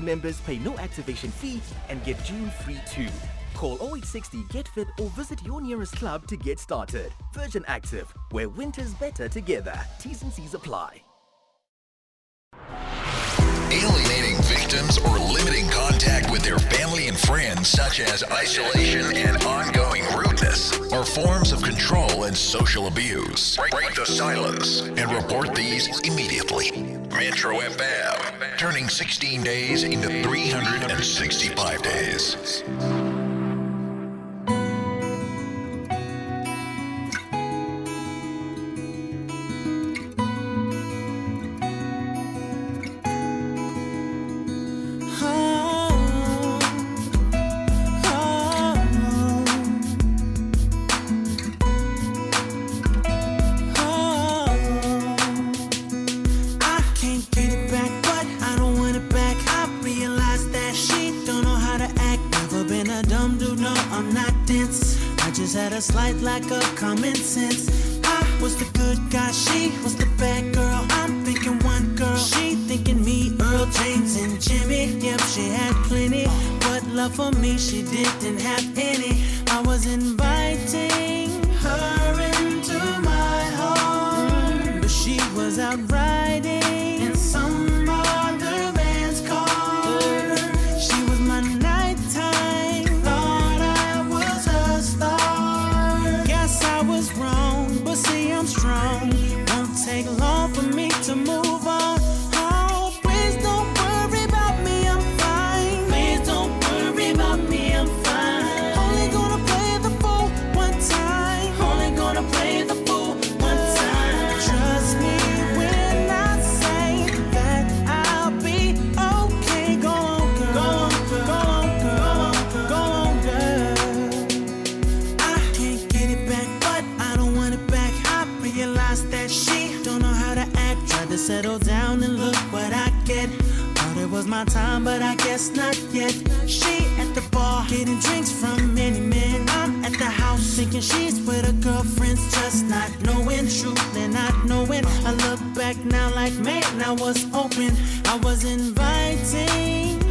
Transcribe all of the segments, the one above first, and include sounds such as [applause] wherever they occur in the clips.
members pay no activation fee and get June free too. Call 0860 Get Fit or visit your nearest club to get started. Virgin Active, where winter's better together. T's and C's apply. Alienating victims or limiting contact with their family and friends, such as isolation and ongoing rudeness, are forms of control and social abuse. Break the silence and report these immediately. Metro FM, turning 16 days into 365 days. Love for me she didn't have any. I was inviting her into my home, but she was out my time, but I guess not yet. She at the bar getting drinks from many men. I'm at the house thinking she's with her girlfriends, just not knowing truth and not knowing. I look back now like man, I was open. I was inviting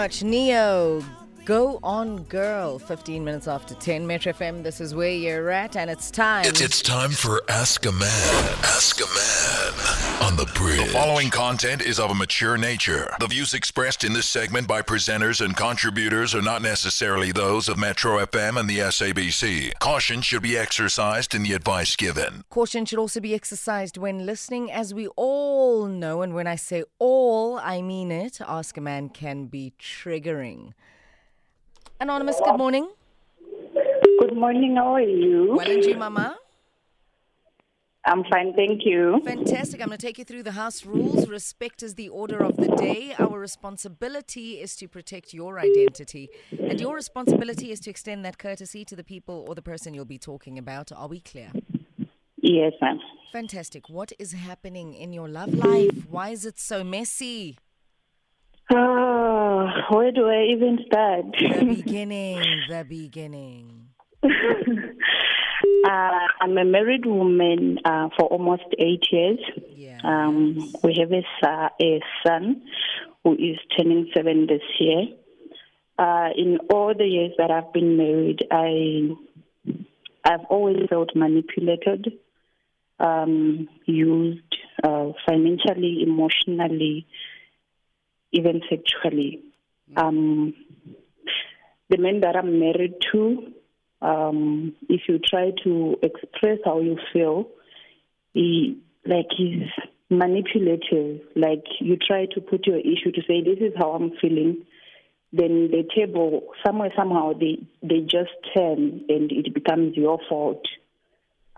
much. Neo, go on, girl. 15 minutes after 10, Metro FM. This is where you're at, and it's time. It's, it's time for Ask a Man. Ask a Man on the bridge. The following content is of a mature nature. The views expressed in this segment by presenters and contributors are not necessarily those of Metro FM and the SABC. Caution should be exercised in the advice given. Caution should also be exercised when listening, as we all know, and when I say all, I mean it. Ask a man can be triggering. Anonymous, good morning. Good morning. How are you? Well and you, Mama. I'm fine, thank you. Fantastic. I'm going to take you through the house rules. Respect is the order of the day. Our responsibility is to protect your identity, and your responsibility is to extend that courtesy to the people or the person you'll be talking about. Are we clear? Yes, ma'am. Fantastic. What is happening in your love life? Why is it so messy? Ah, Ah, where do I even start? The [laughs] beginning, the beginning. [laughs] uh, I'm a married woman uh, for almost eight years. Yeah. Um, we have a, a son who is turning seven this year. Uh, in all the years that I've been married, I I've always felt manipulated, um, used uh, financially, emotionally, even sexually. Um, the men that I'm married to, um, if you try to express how you feel, he like he's manipulative. Like you try to put your issue to say, "This is how I'm feeling." Then the table somewhere somehow they they just turn and it becomes your fault.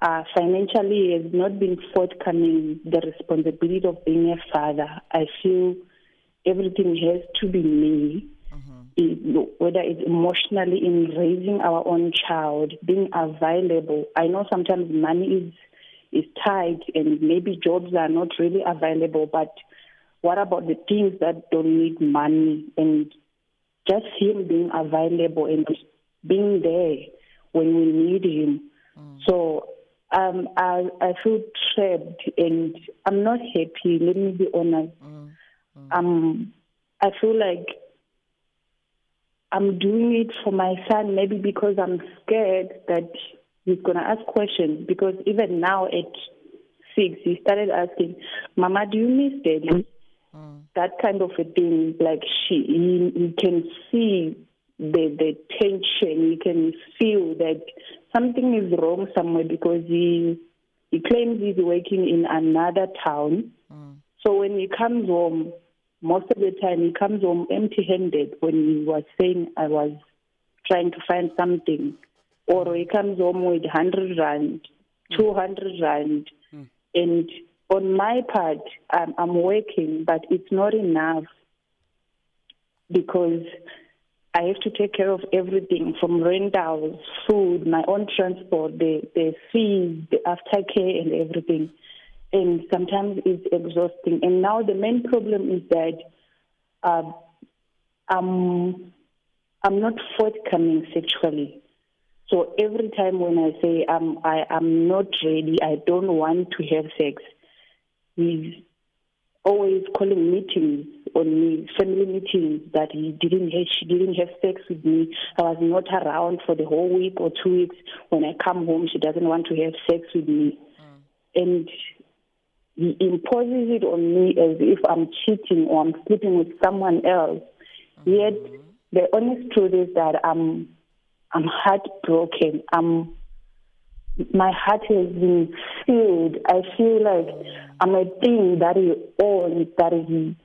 uh, financially has not been forthcoming the responsibility of being a father. I feel everything has to be me. Mm-hmm. It- whether it's emotionally in raising our own child, being available. I know sometimes money is is tight and maybe jobs are not really available, but what about the things that don't need money and just him being available and being there when we need him. Mm. So um, I I feel trapped and I'm not happy. Let me be honest. Mm. Mm. Um, I feel like I'm doing it for my son, maybe because I'm scared that he's gonna ask questions. Because even now at six, he started asking, "Mama, do you miss Daddy?" Mm. That kind of a thing. Like she, he, he can see the the tension. He can feel that something is wrong somewhere because he he claims he's working in another town. Mm. So when he comes home, most of the time he comes home empty-handed. When he was saying I was trying to find something, or he comes home with hundred rand, two hundred rand, hmm. and on my part, I'm, I'm working, but it's not enough because I have to take care of everything from rentals, food, my own transport, the the fees, the aftercare, and everything. And sometimes it's exhausting. And now the main problem is that uh, I'm I'm not forthcoming sexually. So every time when I say I'm I am not ready, I don't want to have sex, he's always calling meetings on me, family meetings that he didn't have, she didn't have sex with me. I was not around for the whole week or two weeks. When I come home, she doesn't want to have sex with me, and he imposes it on me as if I'm cheating or I'm sleeping with someone else. Yet mm-hmm. the honest truth is that I'm I'm heartbroken. I'm my heart has been filled. I feel like I'm a thing that he owns, that he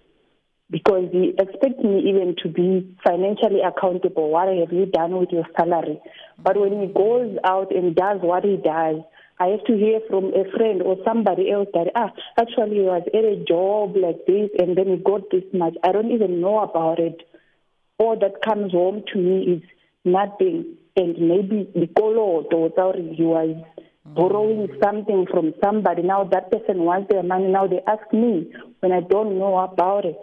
because he expects me even to be financially accountable. What have you done with your salary? But when he goes out and does what he does, I have to hear from a friend or somebody else that ah, actually he was at a job like this and then he got this much. I don't even know about it. All that comes home to me is nothing. And maybe the koloto without he was borrowing something from somebody. Now that person wants their money. Now they ask me when I don't know about it.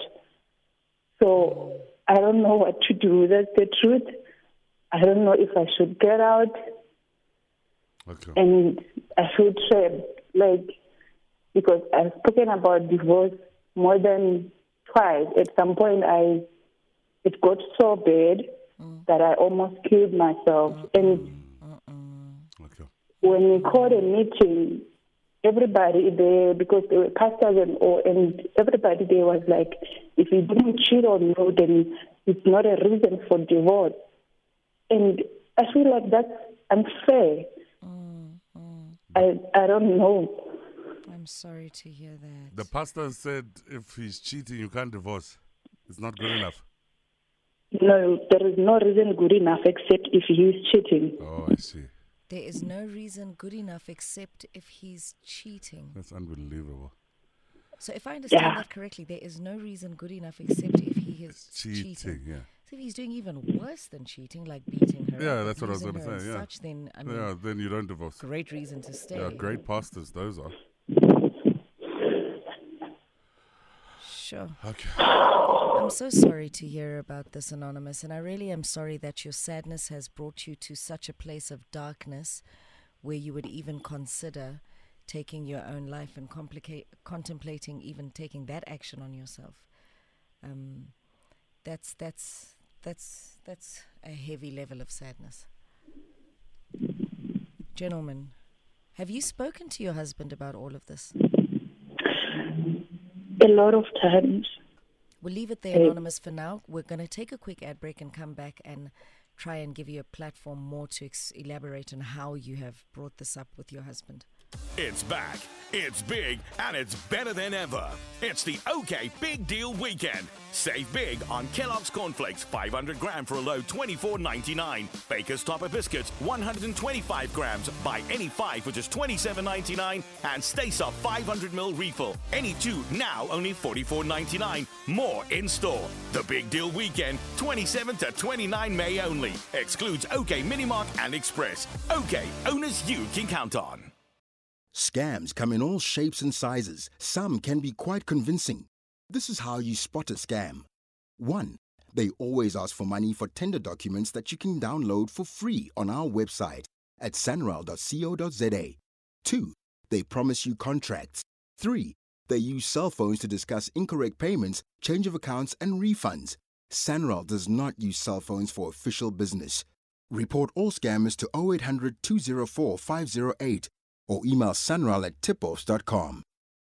So I don't know what to do. That's the truth. I don't know if I should get out Okay. and I should trapped, like because I've spoken about divorce more than twice. At some point, I it got so bad mm. that I almost killed myself. And Okay. when we called a meeting, everybody there because they were pastors and all, and everybody there was like, if you didn't cheat on you, then it's not a reason for divorce. And I feel like that's unfair. I I don't know. I'm sorry to hear that. The pastor said if he's cheating, you can't divorce. It's not good enough. No, there is no reason good enough except if he is cheating. Oh, I see. There is no reason good enough except if he's cheating. That's unbelievable. So if I understand Yeah. that correctly, there is no reason good enough except if he is Cheating, cheating. yeah. If he's doing even worse than cheating, like beating her, Yeah, up, that's what I was gonna say, and yeah. Such, then I mean, Yeah, then you don't divorce. great reason to stay. Yeah, great pastors, those are. Sure. Okay. I'm so sorry to hear about this, Anonymous, and I really am sorry that your sadness has brought you to such a place of darkness where you would even consider taking your own life and complicate, contemplating even taking that action on yourself. Um, that's that's that's that's a heavy level of sadness. Gentlemen, have you spoken to your husband about all of this? A lot of times. We'll leave it there, Anonymous, for now. We're going to take a quick ad break and come back and try and give you a platform more to ex- elaborate on how you have brought this up with your husband. It's back. It's big and it's better than ever. It's the OK Big Deal Weekend. Save big on Kellogg's Cornflakes 500 gram for a low $24.99. Baker's Topper Biscuits 125 grams. Buy any five for just $27.99. And Stay Soft 500 ml refill. Any two now only $44.99. More in store. The Big Deal Weekend 27 to 29 May only. Excludes OK MiniMark and Express. OK owners you can count on. Scams come in all shapes and sizes. Some can be quite convincing. This is how you spot a scam. 1. They always ask for money for tender documents that you can download for free on our website at sanral.co.za. 2. They promise you contracts. 3. They use cell phones to discuss incorrect payments, change of accounts, and refunds. Sanral does not use cell phones for official business. Report all scammers to 0800 204 508 or email sanral at tipoffs.com.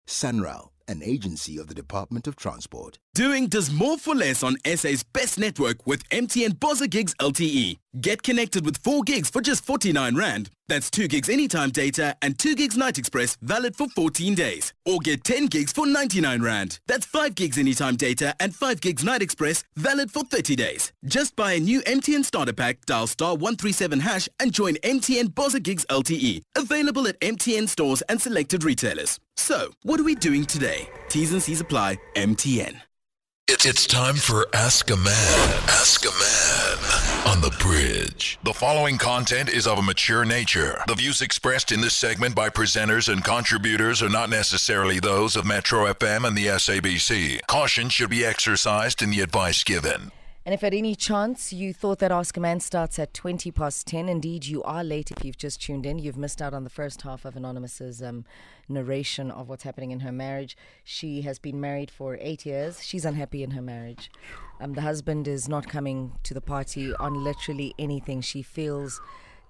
Sanral, an agency of the Department of Transport. Doing does more for less on SA's best network with MTN Bossa Gigs LTE. Get connected with 4 gigs for just 49 Rand. That's 2 gigs anytime data and 2 gigs Night Express valid for 14 days. Or get 10 gigs for 99 Rand. That's 5 gigs anytime data and 5 gigs Night Express valid for 30 days. Just buy a new MTN starter pack, dial star 137 hash and join MTN Bossa Gigs LTE. Available at MTN stores and selected retailers. So, what are we doing today? T's and C's apply. MTN. It's, it's time for Ask a Man. Ask a Man on the bridge. The following content is of a mature nature. The views expressed in this segment by presenters and contributors are not necessarily those of Metro FM and the SABC. Caution should be exercised in the advice given. And if at any chance you thought that Ask a Man starts at 20 past 10, indeed you are late if you've just tuned in. You've missed out on the first half of Anonymous's um, narration of what's happening in her marriage. She has been married for eight years. She's unhappy in her marriage. Um, the husband is not coming to the party on literally anything. She feels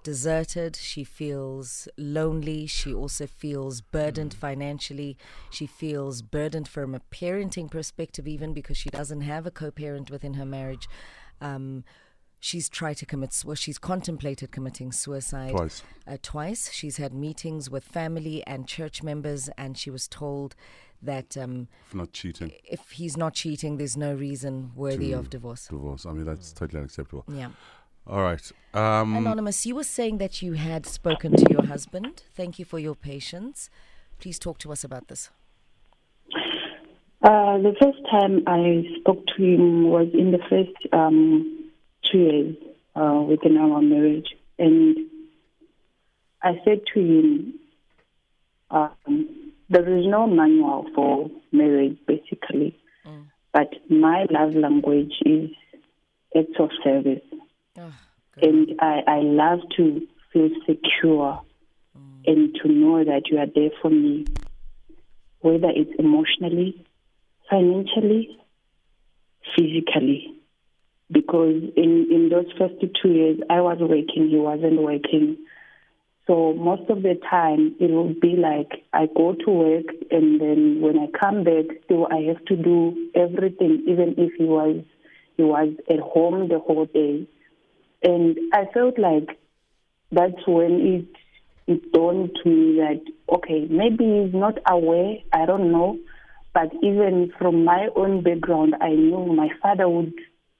deserted. She feels lonely. She also feels burdened financially. She feels burdened from a parenting perspective, even because she doesn't have a co parent within her marriage. Um, she's tried to commit, sui- she's contemplated committing suicide Twice. Uh, twice. She's had meetings with family and church members, and she was told that um, If not cheating. if he's not cheating, there's no reason worthy to of divorce. Divorce. I mean, that's totally unacceptable. Yeah. All right. Um, Anonymous, you were saying that you had spoken to your husband. Thank you for your patience. Please talk to us about this. Uh, the first time I spoke to him was in the first um, two years uh, within our marriage, and I said to him, um, "There is no manual for marriage, basically, but my love language is acts of service, Oh, and I, I love to feel secure mm. and to know that you are there for me, whether it's emotionally." financially, physically. Because in, in those first two years, I was working, he wasn't working. So most of the time, it would be like I go to work, and then when I come back, still I have to do everything, even if he was he was at home the whole day. And I felt like that's when it it dawned to me that okay, maybe he's not aware. I don't know. But even from my own background, I knew my father would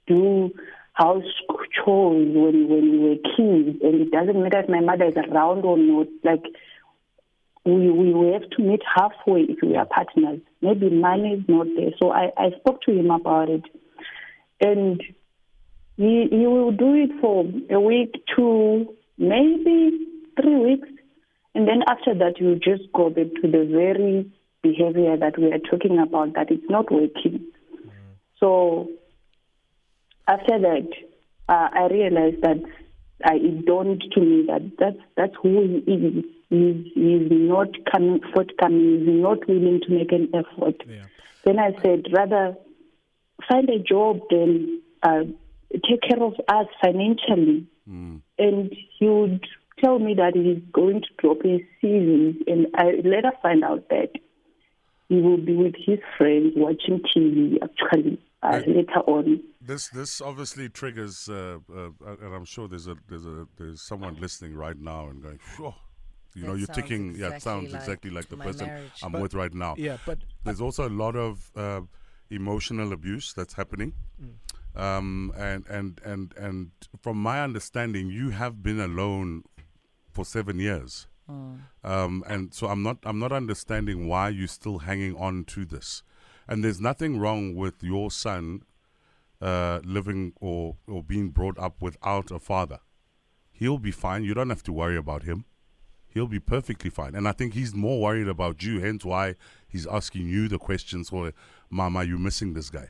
do house chores when when we were kids, and it doesn't matter if my mother is around or not. Like we we will have to meet halfway if we are partners. Maybe money is not there, so I I spoke to him about it, and he he will do it for a week, two, maybe three weeks, and then after that you just go back to the very behavior that we are talking about that it's not working. So after that, uh, I realized that uh, it dawned to me that that's that's who he is. He's, he's not coming forthcoming. He's not willing to make an effort. Then I said, rather find a job than uh, take care of us financially. And he would tell me that he's going to drop his season. and I later find out that he will be with his friends watching TV. Actually, uh, later on. This this obviously triggers, uh, uh, and I'm sure there's a there's a there's someone listening right now and going, "Phew, You know, That you're sounds ticking. yeah, it sounds like exactly like the person marriage. I'm But- with right now. Yeah, but There's also a lot of uh, emotional abuse that's happening. Mm. Um, and, and, and, and from my understanding, you have been alone for seven years. Um, and so I'm not, I'm not understanding why you're still hanging on to this. And there's nothing wrong with your son uh, living or, or being brought up without a father. He'll be fine. You don't have to worry about him. He'll be perfectly fine. And I think he's more worried about you, hence why he's asking you the questions for, Mom, are you missing this guy?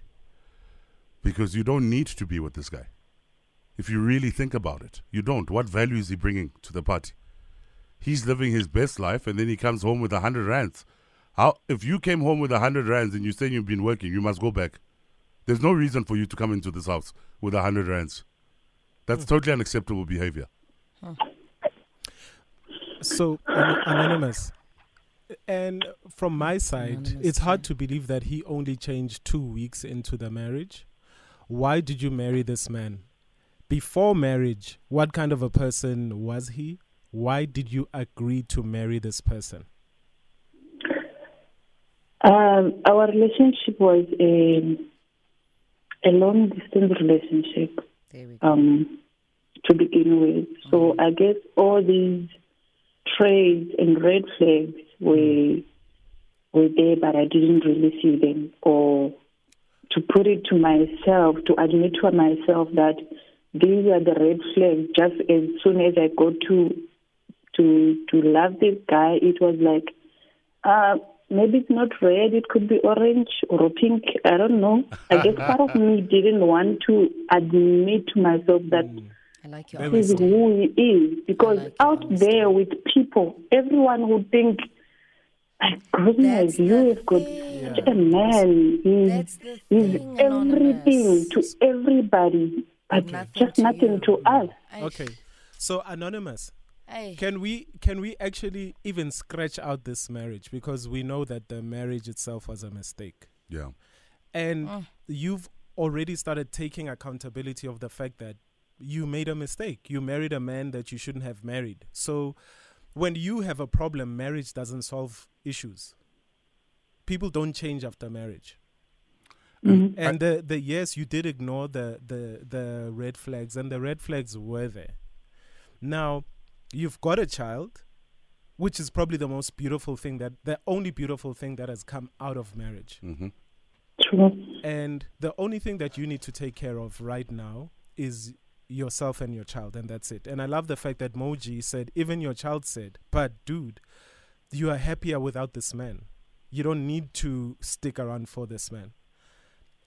Because you don't need to be with this guy. If you really think about it, you don't. What value is he bringing to the party? He's living his best life and then he comes home with a hundred rands. How if you came home with a hundred rands and you say you've been working, you must go back. There's no reason for you to come into this house with a hundred rands. That's hmm. totally unacceptable behavior. so an- anonymous. And from my side, Anonymous, it's hard to believe that he only changed two weeks into the marriage. Why did you marry this man? Before marriage, what kind of a person was he? Why did you agree to marry this person? Um, our relationship was a, a long distance relationship There we go. um, to begin with. So I guess all these trades and red flags were were there, but I didn't really see them. Or to put it to myself, to admit to myself that these are the red flags. Just as soon as I got to to to love this guy, it was like, uh, maybe it's not red. It could be orange or pink. I don't know. I guess [laughs] part of me didn't want to admit to myself that I like your Very this is who he is. Because like out honesty. there with people, everyone would think, my goodness, That's you the have got thing. such a man. That's He's, the he's thing, everything Anonymous. to everybody, but Nothing just to nothing you. to us. Okay. So anonymous, ay. can we can we actually even scratch out this marriage because we know that the marriage itself was a mistake. Yeah. And Mm. you've already started taking accountability of the fact that you made a mistake. You married a man that you shouldn't have married. So when you have a problem, marriage doesn't solve issues. People don't change after marriage. And the, the yes, you did ignore the, the the red flags, and the red flags were there. Now, you've got a child, which is probably the most beautiful thing that the only beautiful thing that has come out of marriage. hmm True. And the only thing that you need to take care of right now is yourself and your child, and that's it. And I love the fact that Moji said, even your child said, but dude, you are happier without this man. You don't need to stick around for this man.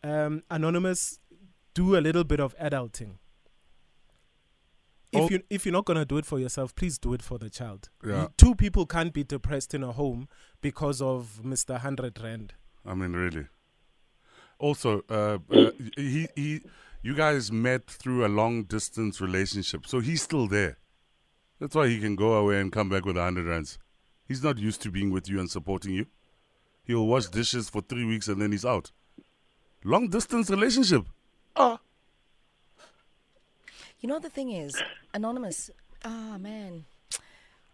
Um, Anonymous, do a little bit of adulting. If Oh. you if you're not gonna do it for yourself, please do it for the child. Yeah. You- two people can't be depressed in a home because of Mr. Hundred Rand. I mean, really. Also, uh, uh, he he, you guys met through a long distance relationship, so he's still there. That's why he can go away and come back with a hundred rands. He's not used to being with you and supporting you. He'll wash dishes for three weeks and then he's out. Long distance relationship. Ah, You know the thing is, anonymous. Ah man,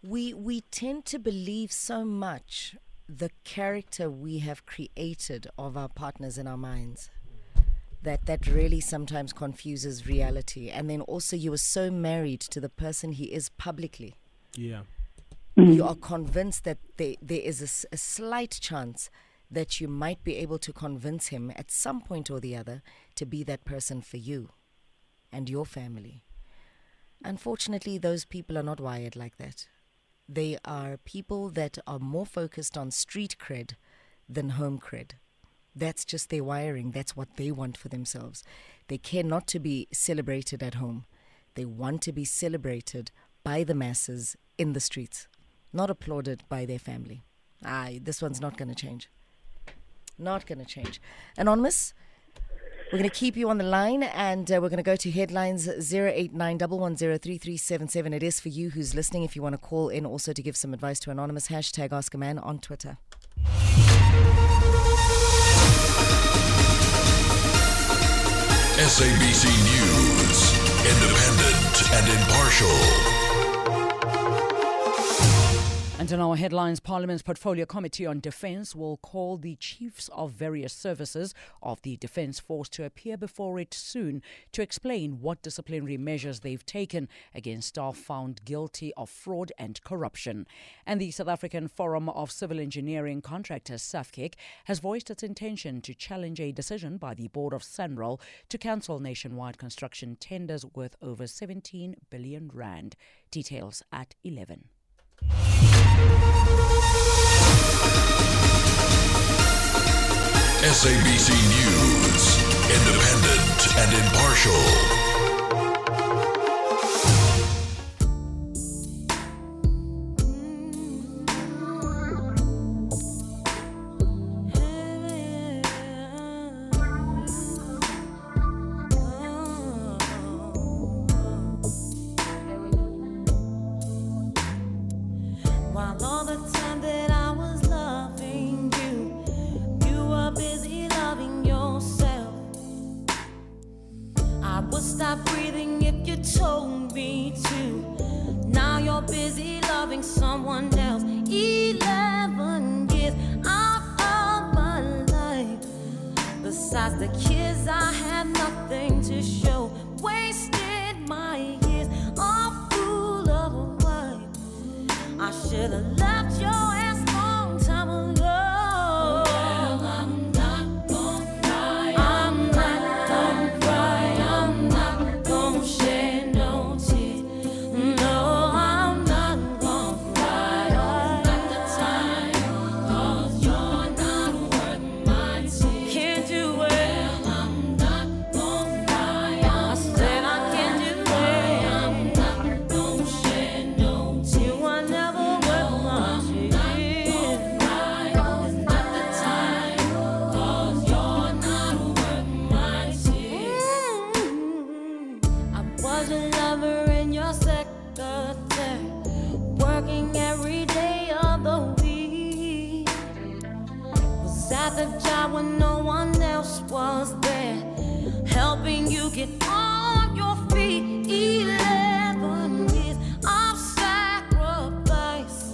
we we tend to believe so much the character we have created of our partners in our minds that that really sometimes confuses reality. And then also, you are so married to the person he is publicly. Yeah. Mm. You are convinced that there, there is a slight chance that you might be able to convince him at some point or the other to be that person for you and your family. Unfortunately, those people are not wired like that. They are people that are more focused on street cred than home cred. That's just their wiring. That's what they want for themselves. They care not to be celebrated at home. They want to be celebrated by the masses in the streets, not applauded by their family. Aye, this one's not going to change. Not going to change. Anonymous, we're going to keep you on the line and uh, we're going to go to headlines 0891103377. It is for you who's listening if you want to call in also to give some advice to Anonymous. Hashtag Ask a Man on Twitter. SABC News, independent and impartial. And in our headlines, Parliament's Portfolio Committee on Defence will call the chiefs of various services of the Defence Force to appear before it soon to explain what disciplinary measures they've taken against staff found guilty of fraud and corruption. And the South African Forum of Civil Engineering Contractors, SAFCEC, has voiced its intention to challenge a decision by the Board of SANRAL to cancel nationwide construction tenders worth over 17 billion rand. Details at 11. SABC News, independent and impartial. a job when no one else was there, helping you get on your feet. Eleven years of sacrifice,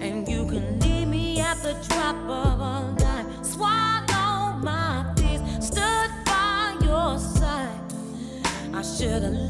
and you can leave me at the drop of a dime. Swallow my fears, stood by your side. I should have.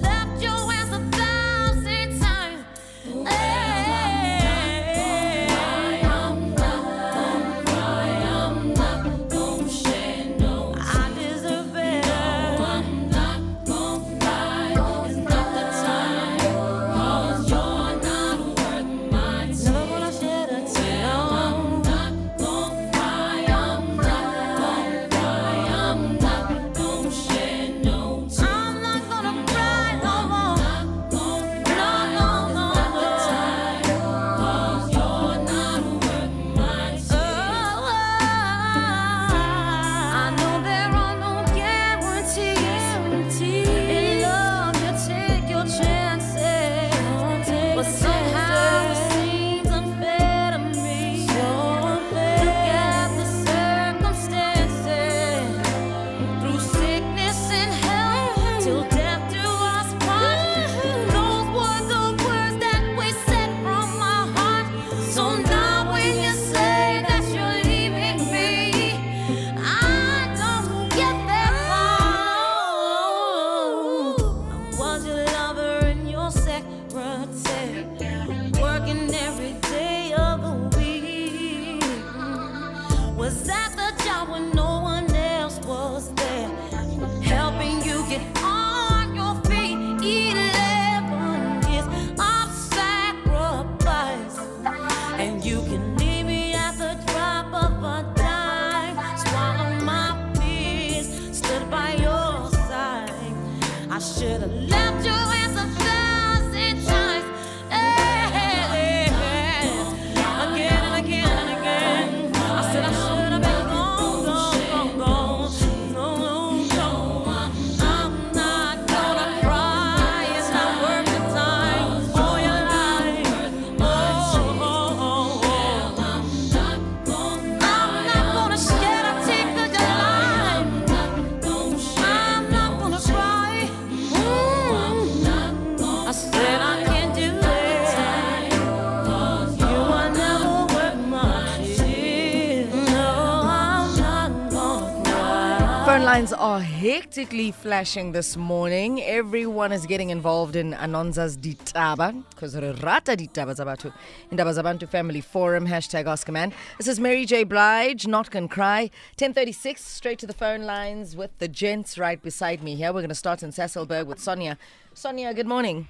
Phone lines are hectically flashing this morning. Everyone is getting involved in Anonza's Ditaba because Rata Ditaba Zabatu in Zabantu Family Forum. Hashtag Ask a Man. This is Mary J. Blige, Not Gon' Cry. 1036, straight to the phone lines with the gents right beside me here. We're going to start in Sasolburg with Sonia. Sonia, good morning.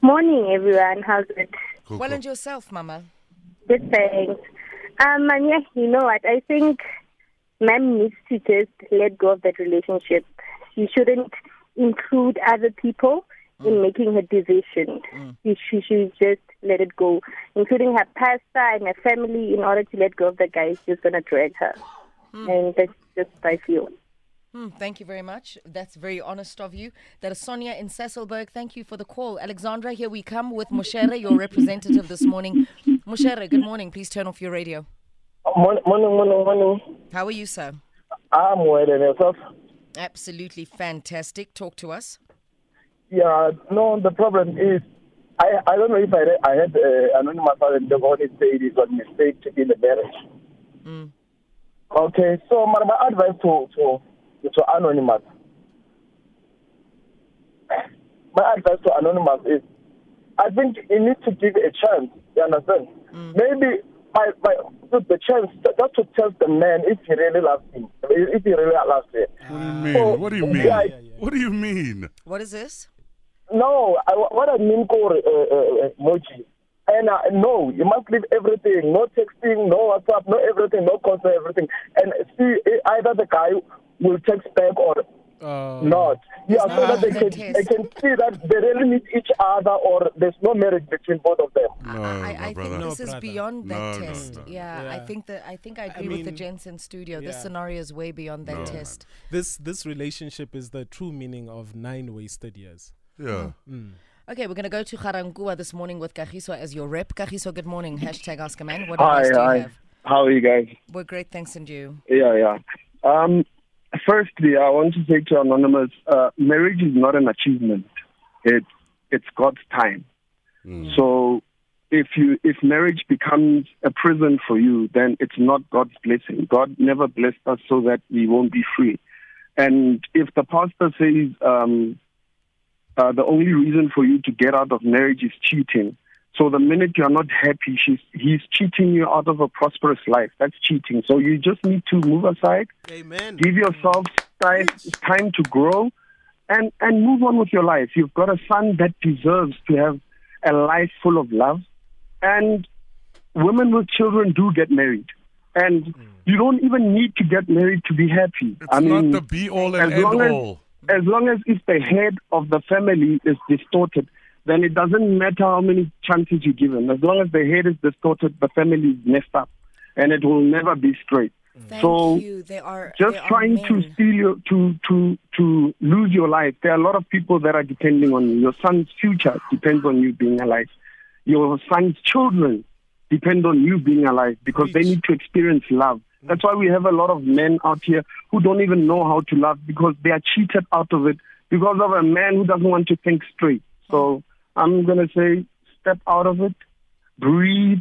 Morning, everyone. How's it? Well, and yourself, Mama? Good, thanks. Um, and yeah, you know what? I think ma'am needs to just let go of that relationship. She shouldn't include other people in mm. making her decision. Mm. She, she should just let it go, including her pastor and her family, in order to let go of the guy. It's just gonna drag her, hmm. and that's just I feel. Hmm, thank you very much. That's very honest of you. That is Sonia in Sasolburg. Thank you for the call. Alexandra, here we come with Moshere, your representative this morning. Moshere, good morning. Please turn off your radio. Morning, morning, morning. How are you, sir? I'm well and yourself. Absolutely fantastic. Talk to us. Yeah, no, the problem is, I I don't know if I I had uh, anonymous and the one said it was a mistake to be in the marriage. Mm. Okay, so my, my advice to to to anonymous, my advice to anonymous is, I think you need to give a chance. You understand? Maybe by by just the chance just to test the man if he really loves him, if he really loves him. What do you mean? So, what do you mean? yeah, What do you mean? What is this? No, I, what I mean, Kore, uh, uh, uh, Moji, and uh, no, you must leave everything, no texting, no WhatsApp, no everything, no calls, no everything, and see eh, either the guy will text back or not. Yeah, so that they can they can see that they really need each other, or there's no marriage between both of them. No, I, I brother. think this is beyond that No, no, test. no. Yeah, I think that I think I I agree with the mean, gents in studio. This scenario is way beyond that test. This this relationship is the true meaning of nine wasted years. Yeah. Mm. Okay, we're going to go to Ga-Rankuwa this morning with Kagiso as your rep. Kagiso, good morning. [laughs] Hashtag Ask a Man. What Hi, do you hi. have? How are you guys? We're great, thanks, and you. Yeah, yeah. Um, firstly, I want to say to Anonymous, uh, marriage is not an achievement. It's it's God's time. So if you if marriage becomes a prison for you, then it's not God's blessing. God never blessed us so that we won't be free. And if the pastor says um, uh, the only reason for you to get out of marriage is cheating, so the minute you're not happy, she's, he's cheating you out of a prosperous life. That's cheating. So you just need to move aside, Amen. give yourself time, time to grow, and, and move on with your life. You've got a son that deserves to have a life full of love. And women with children do get married. And mm. you don't even need to get married to be happy. It's I mean, not the be all and as end long as, all. as long as if the head of the family is distorted, then it doesn't matter how many chances you give them. As long as the head is distorted, the family is messed up, and it will never be straight. Thank so you. They are just they are trying to steal your to to to lose your life. There are a lot of people that are depending on you. Your son's future depends on you being alive. Your son's children depend on you being alive because they need to experience love. That's why we have a lot of men out here who don't even know how to love because they are cheated out of it because of a man who doesn't want to think straight. So I'm gonna say step out of it, breathe,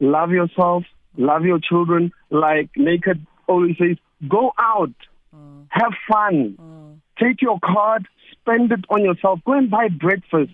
love yourself, love your children. Like Naked always says, go out, mm. have fun, mm. take your card, spend it on yourself, go and buy breakfast.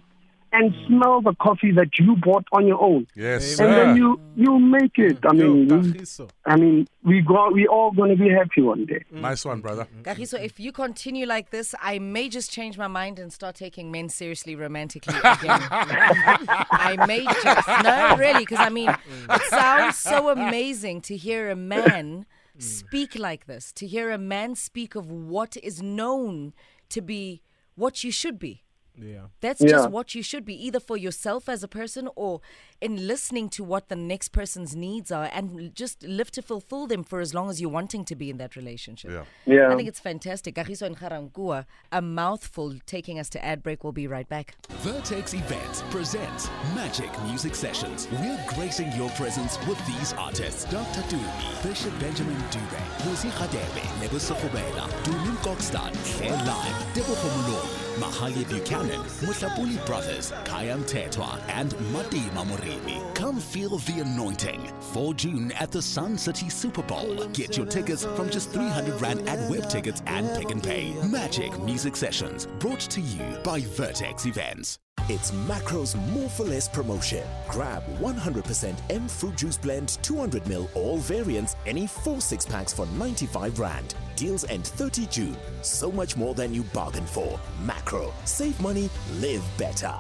And smell the coffee that you bought on your own, Yes, and then you you make it. I mean, we, I mean, we go, we all gonna be happy one day. Mm-hmm. Nice one, brother. Mm-hmm. Kagiso, if you continue like this, I may just change my mind and start taking men seriously romantically [laughs] again. I may just. No, really, because I mean, it mm. sounds so amazing to hear a man mm. speak like this, to hear a man speak of what is known to be what you should be. Yeah. That's Yeah. just what you should be, either for yourself as a person or in listening to what the next person's needs are and just live to fulfill them for as long as you're wanting to be in that relationship. Yeah. Yeah. I think it's fantastic. Kagiso and Ga-Rankuwa, a mouthful taking us to ad break. We'll be right back. Vertex Events presents Magic Music Sessions. We're gracing your presence with these artists. Dr. Tumi, Bishop Benjamin Dube, Lucy Khadebe, Nebo Sokobela, Dumin Kokstad, Claire Live, Debo Homoloi, Mahalia Buchanan, Mutlapuli Brothers, Kayam Tetwa, and Madi Morimi. Come feel the anointing. 4 June at the Sun City Super Bowl. Get your tickets from just 300 Rand at Web Tickets and Pick and Pay. Magic Music Sessions, brought to you by Vertex Events. It's Makro's More for Less promotion. Grab 100% M Fruit Juice Blend 200ml all variants, any 4 6 packs for 95 Rand. Deals end 30 June. So much more than you bargained for. Macro. Save money, live better.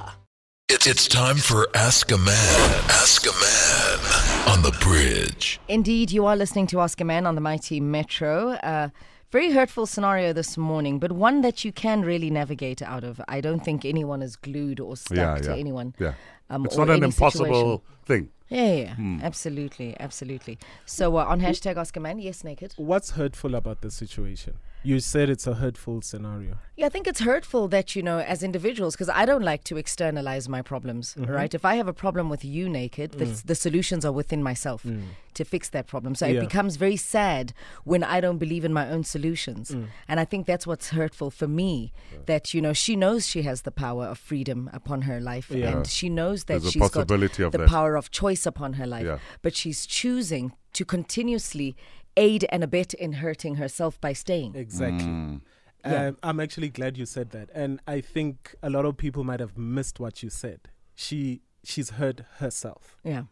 It's, it's time for Ask a Man. Ask a Man on the bridge. Indeed, you are listening to Ask a Man on the Mighty Metro. Uh, very hurtful scenario this morning, but one that you can really navigate out of. I don't think anyone is glued or stuck Yeah, to yeah, anyone. yeah. Um, It's not an impossible situation. thing. Yeah, yeah, yeah. Hmm. absolutely, absolutely. So uh, on hashtag Ask a Man, yes, naked. What's hurtful about the situation? You said it's a hurtful scenario. Yeah, I think it's hurtful that, you know, as individuals, because I don't like to externalize my problems, Mhm. right? If I have a problem with you naked, the, Mm. the solutions are within myself Mm. to fix that problem. So Yeah. it becomes very sad when I don't believe in my own solutions. Mm. And I think that's what's hurtful for me that, you know, she knows she has the power of freedom upon her life. Yeah. And she knows that There's she's got the that. power of choice upon her life. Yeah. But she's choosing to continuously aid and abet in hurting herself by staying. Exactly. Mm. Yeah. Um, I'm actually glad you said that, and I think a lot of people might have missed what you said. She she's hurt herself. Yeah. right?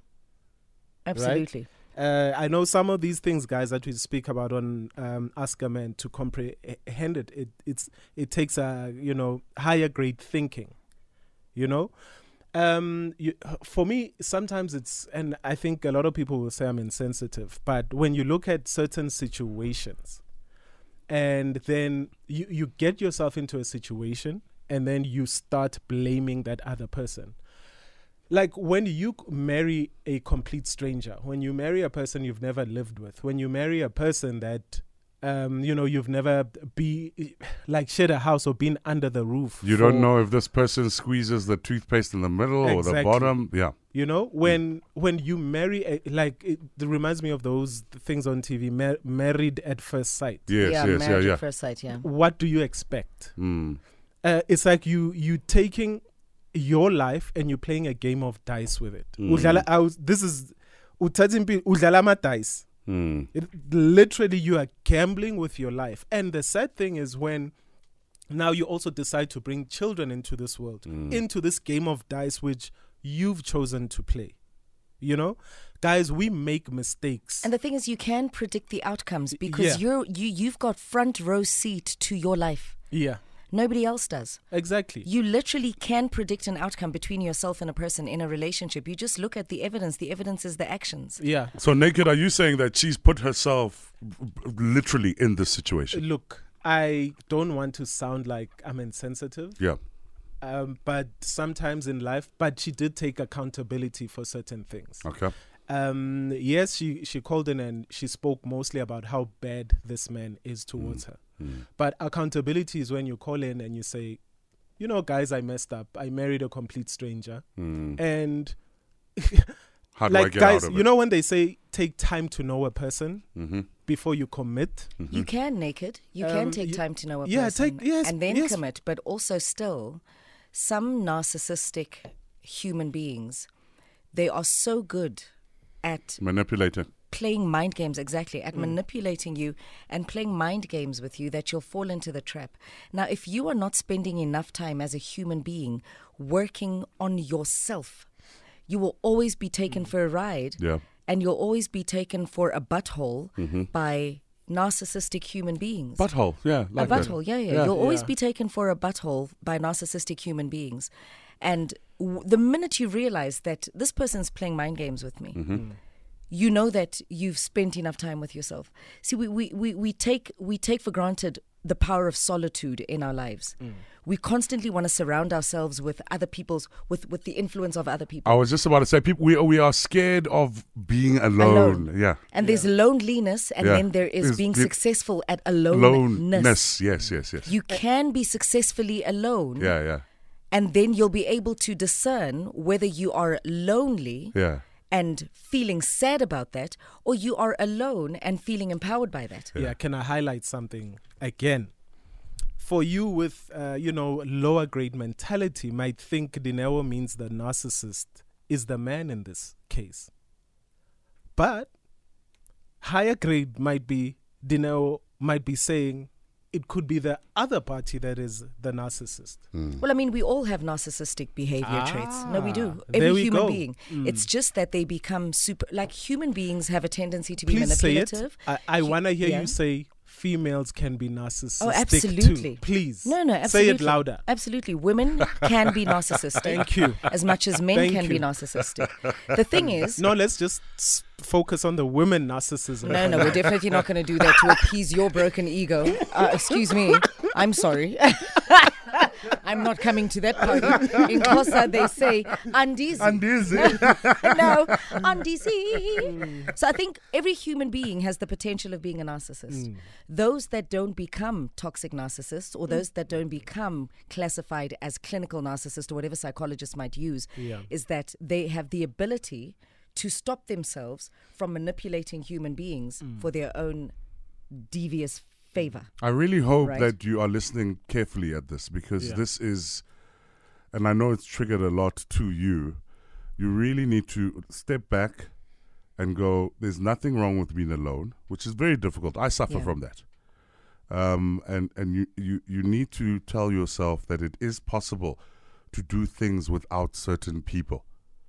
Absolutely. Uh, I know some of these things, guys, that we speak about on um, Ask a Man to comprehend it. It it's it takes a you know higher grade thinking, you know. Um, you, for me, sometimes it's, and I think a lot of people will say I'm insensitive, but when you look at certain situations, and then you, you get yourself into a situation, and then you start blaming that other person. Like when you marry a complete stranger when you marry a person you've never lived with when you marry a person that um, you know you've never be like shared a house or been under the roof You don't know if this person squeezes the toothpaste in the middle or the bottom. Yeah. you know when when you marry a, like it, it reminds me of those things on tv mar- married at first sight Yes, Yeah, yes, yeah, married at yeah. first sight, yeah. what do you expect Mm. uh, it's like you you taking your life and you're playing a game of dice with it. Mm. Udlala- I was- this is uthatha impi- udlala ama dice. Mm. It, literally, you are gambling with your life. And the sad thing is when now you also decide to bring children into this world, Mm. into this game of dice which you've chosen to play. You know, guys, we make mistakes. And the thing is, you can predict the outcomes because yeah. you're you you've got front row seat to your life. Yeah. Nobody else does. Exactly. You literally can predict an outcome between yourself and a person in a relationship. You just look at the evidence. The evidence is the actions. Yeah. So, Naked, are you saying that she's put herself b- b- literally in this situation? Look, I don't want to sound like I'm insensitive. Yeah. Um, but sometimes in life, but she did take accountability for certain things. Okay. Um, yes, she, she called in and she spoke mostly about how bad this man is towards her. Mm. But accountability is when you call in and you say, you know, guys, I messed up. I married a complete stranger. Mm. And [laughs] How do I like get guys, out of you know when they say take time to know a person Mhm. before you commit. You can naked. You can Um, take y- time to know a yeah, person take- yes, and then yes. commit. But also, still, some narcissistic human beings, they are so good at Manipulator. Playing mind games exactly at Mm. manipulating you and playing mind games with you that you'll fall into the trap now if you are not spending enough time as a human being working on yourself you will always be taken for a ride Yeah. and you'll always be taken for a butthole Mhm. by narcissistic human beings Butthole, yeah, like a butthole yeah, yeah Yeah. you'll always Yeah. be taken for a butthole by narcissistic human beings and w- the minute you realize that this person's playing mind games with me Mhm. You know that you've spent enough time with yourself. See, we, we, we, we take we take for granted the power of solitude in our lives. Mm. We constantly want to surround ourselves with other people's with, with the influence of other people. I was just about to say, people, we we are scared of being alone. Yeah. And there's loneliness, and Yeah. then there is Is being the- successful at aloneness. Aloneness. Yes, yes, yes. You can be successfully alone, yeah, yeah, and then you'll be able to discern whether you are lonely yeah. And feeling sad about that, or you are alone and feeling empowered by that. Yeah. can I highlight something again? for you with uh, you know lower grade mentality might think Dineo means the narcissist is the man in this case. But higher grade might be Dineo might be saying it could be the other party that is the narcissist. Well, I mean, we all have narcissistic behavior traits. No, we do. Ah, Every we human go. being. Mm. It's just that they become super. Like human beings have a tendency to be Please say it. manipulative. I, I want to hear yeah. you say females can be narcissistic Oh, absolutely. too. Please. No, no, absolutely. Say it louder. Absolutely. Women can be [laughs] narcissistic. Thank you. As much as men Thank can be narcissistic. The thing is. No, let's just focus on the women narcissism. No, no, we're definitely not going to do that to appease your broken ego. Uh, excuse me. I'm sorry. [laughs] I'm not coming to that party. In Xhosa, they say, Andizi. Andizi. [laughs] no, Andizi. So I think every human being has the potential of being a narcissist. Mm. Those that don't become toxic narcissists or those that don't become classified as clinical narcissists or whatever psychologists might use Yeah. is that they have the ability to stop themselves from manipulating human beings Mm. for their own devious favor. I really hope Right. that you are listening carefully at this because Yeah. this is, and I know it's triggered a lot to you. You really need to step back and go, there's nothing wrong with being alone, which is very difficult. I suffer Yeah. from that. Um, and and you, you, you need to tell yourself that it is possible to do things without certain people.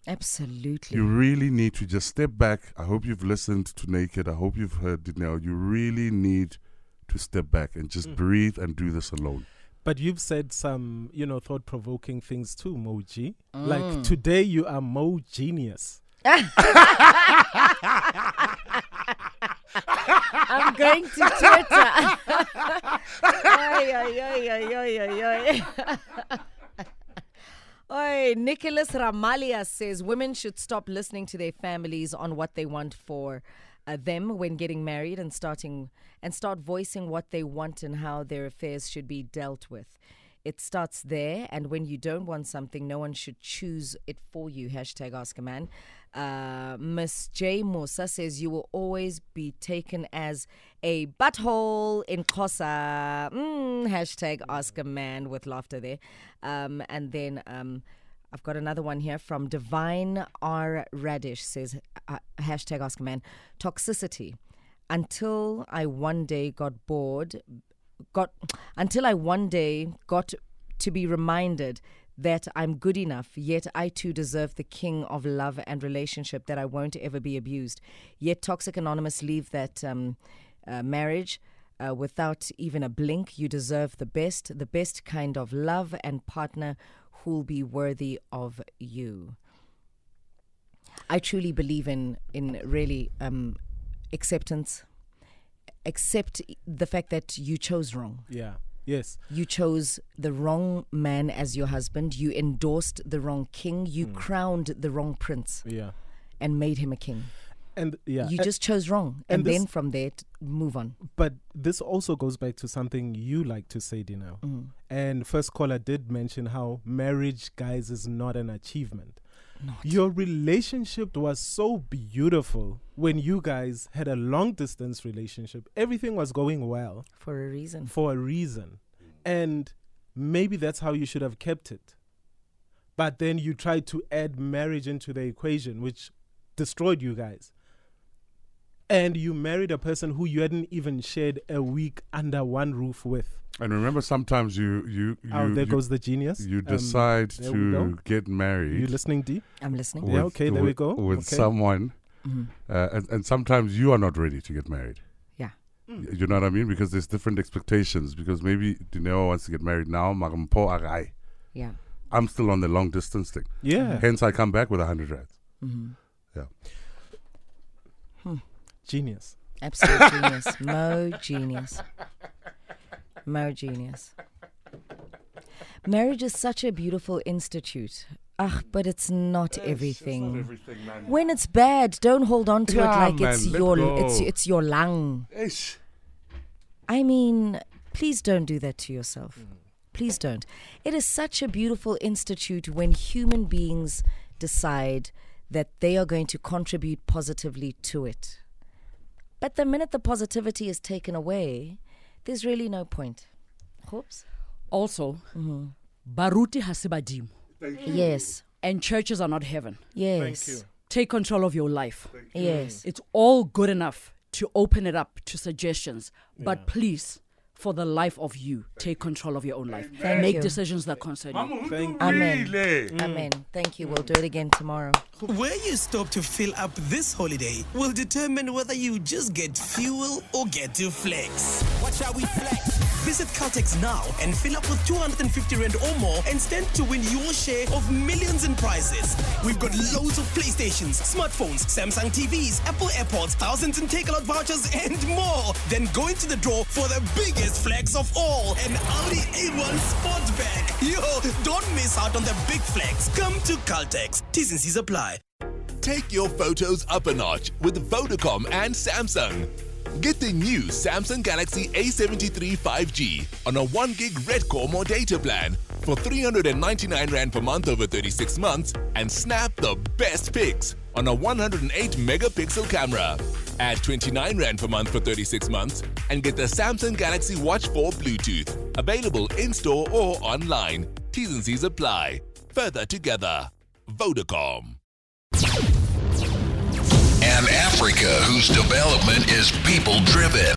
Absolutely. You really need to just step back. I hope you've listened to Naked. I hope you've heard it now. You really need to step back and just Mm. breathe and do this alone. But you've said some, you know, thought provoking things too, Moji. Mm. Like today you are Mo genius. [laughs] [laughs] I'm going to Twitter. [laughs] Oi, Nicholas Ramalia says women should stop listening to their families on what they want for uh, them when getting married and starting and start voicing what they want and how their affairs should be dealt with. It starts there, and when you don't want something, no one should choose it for you. Hashtag Ask a Man. Uh, Miss J Musa says you will always be taken as a butthole in Xhosa. Mm, hashtag Ask a Man with laughter there. Um, and then um, I've got another one here from Divine R Radish says uh, hashtag Ask a Man. Toxicity. Until I one day got bored, got until I one day got to be reminded that I'm good enough, yet I too deserve the king of love and relationship that I won't ever be abused. Yet Toxic Anonymous leave that um, uh, marriage uh, without even a blink. You deserve the best, the best kind of love and partner who'll be worthy of you. I truly believe in in really um, acceptance. Accept the fact that you chose wrong. Yeah. Yes. You chose the wrong man as your husband. You endorsed the wrong king. You Hmm. crowned the wrong prince. Yeah. And made him a king. And yeah. You just chose wrong. and And, then from there, move on. But this also goes back to something you like to say, Dineo. Mhm. And first caller did mention how marriage, guys, is not an achievement. not. Your relationship was so beautiful when you guys had a long distance relationship. Everything was going well. For a reason. For a reason. And maybe that's how you should have kept it. But then you tried to add marriage into the equation, which destroyed you guys. And you married a person who you hadn't even shared a week under one roof with. And remember, sometimes you you, you Oh, there you- goes the genius. You Um, decide there we go. to get married. You listening, D? I'm listening. Yeah, okay, there we go. With Okay. someone, Mhm. uh, and, and sometimes you are not ready to get married. Yeah. Y- You know what I mean? Because there's different expectations. Because maybe Dineo wants to get married now, Magampo Agai. Yeah. I'm still on the long distance thing. Yeah. Hence, I come back with a hundred rands. Mhm. Yeah. Genius. Absolute genius. [laughs] Mo genius. Mo genius. Marriage is such a beautiful institute. Ah, but it's not everything. When it's bad, don't hold on to Yeah, it like it's man, let your go. it's it's your lung. Ish. I mean, please don't do that to yourself. Please don't. It is such a beautiful institute when human beings decide that they are going to contribute positively to it. But the minute the positivity is taken away, there's really no point. course. Also, mm-hmm. baruti ha se badimo. Yes. And churches are not heaven. Yes. Thank you. Take control of your life. you. Yes. It's all good enough to open it up to suggestions, but please, for the life of you, take control of your own life. Thank Make you. decisions that concern you. Amen. Mm. Amen. Thank you. We'll do it again tomorrow. Where you stop to fill up this holiday will determine whether you just get fuel or get to flex. Watch how we flex. Visit Caltex now and fill up with 250 Rand or more and stand to win your share of millions in prizes. We've got loads of PlayStations, smartphones, Samsung TVs, Apple AirPods, thousands in Takealot vouchers, [laughs] and more. Then go into the draw for the biggest flex of all an Audi A1 Sportback. Yo, don't miss out on the big flex. Come to Caltex. T's and C's apply. Take your photos up a notch with Vodacom and Samsung. Get the new Samsung Galaxy A73 5G on a 1 gig red core more data plan for 399 Rand per month over 36 months and snap the best pics on a 108 megapixel camera. Add 29 Rand per month for 36 months and get the Samsung Galaxy Watch 4 Bluetooth. Available in store or online. T's and C's apply. Further together. Vodacom. An Africa whose development is people driven.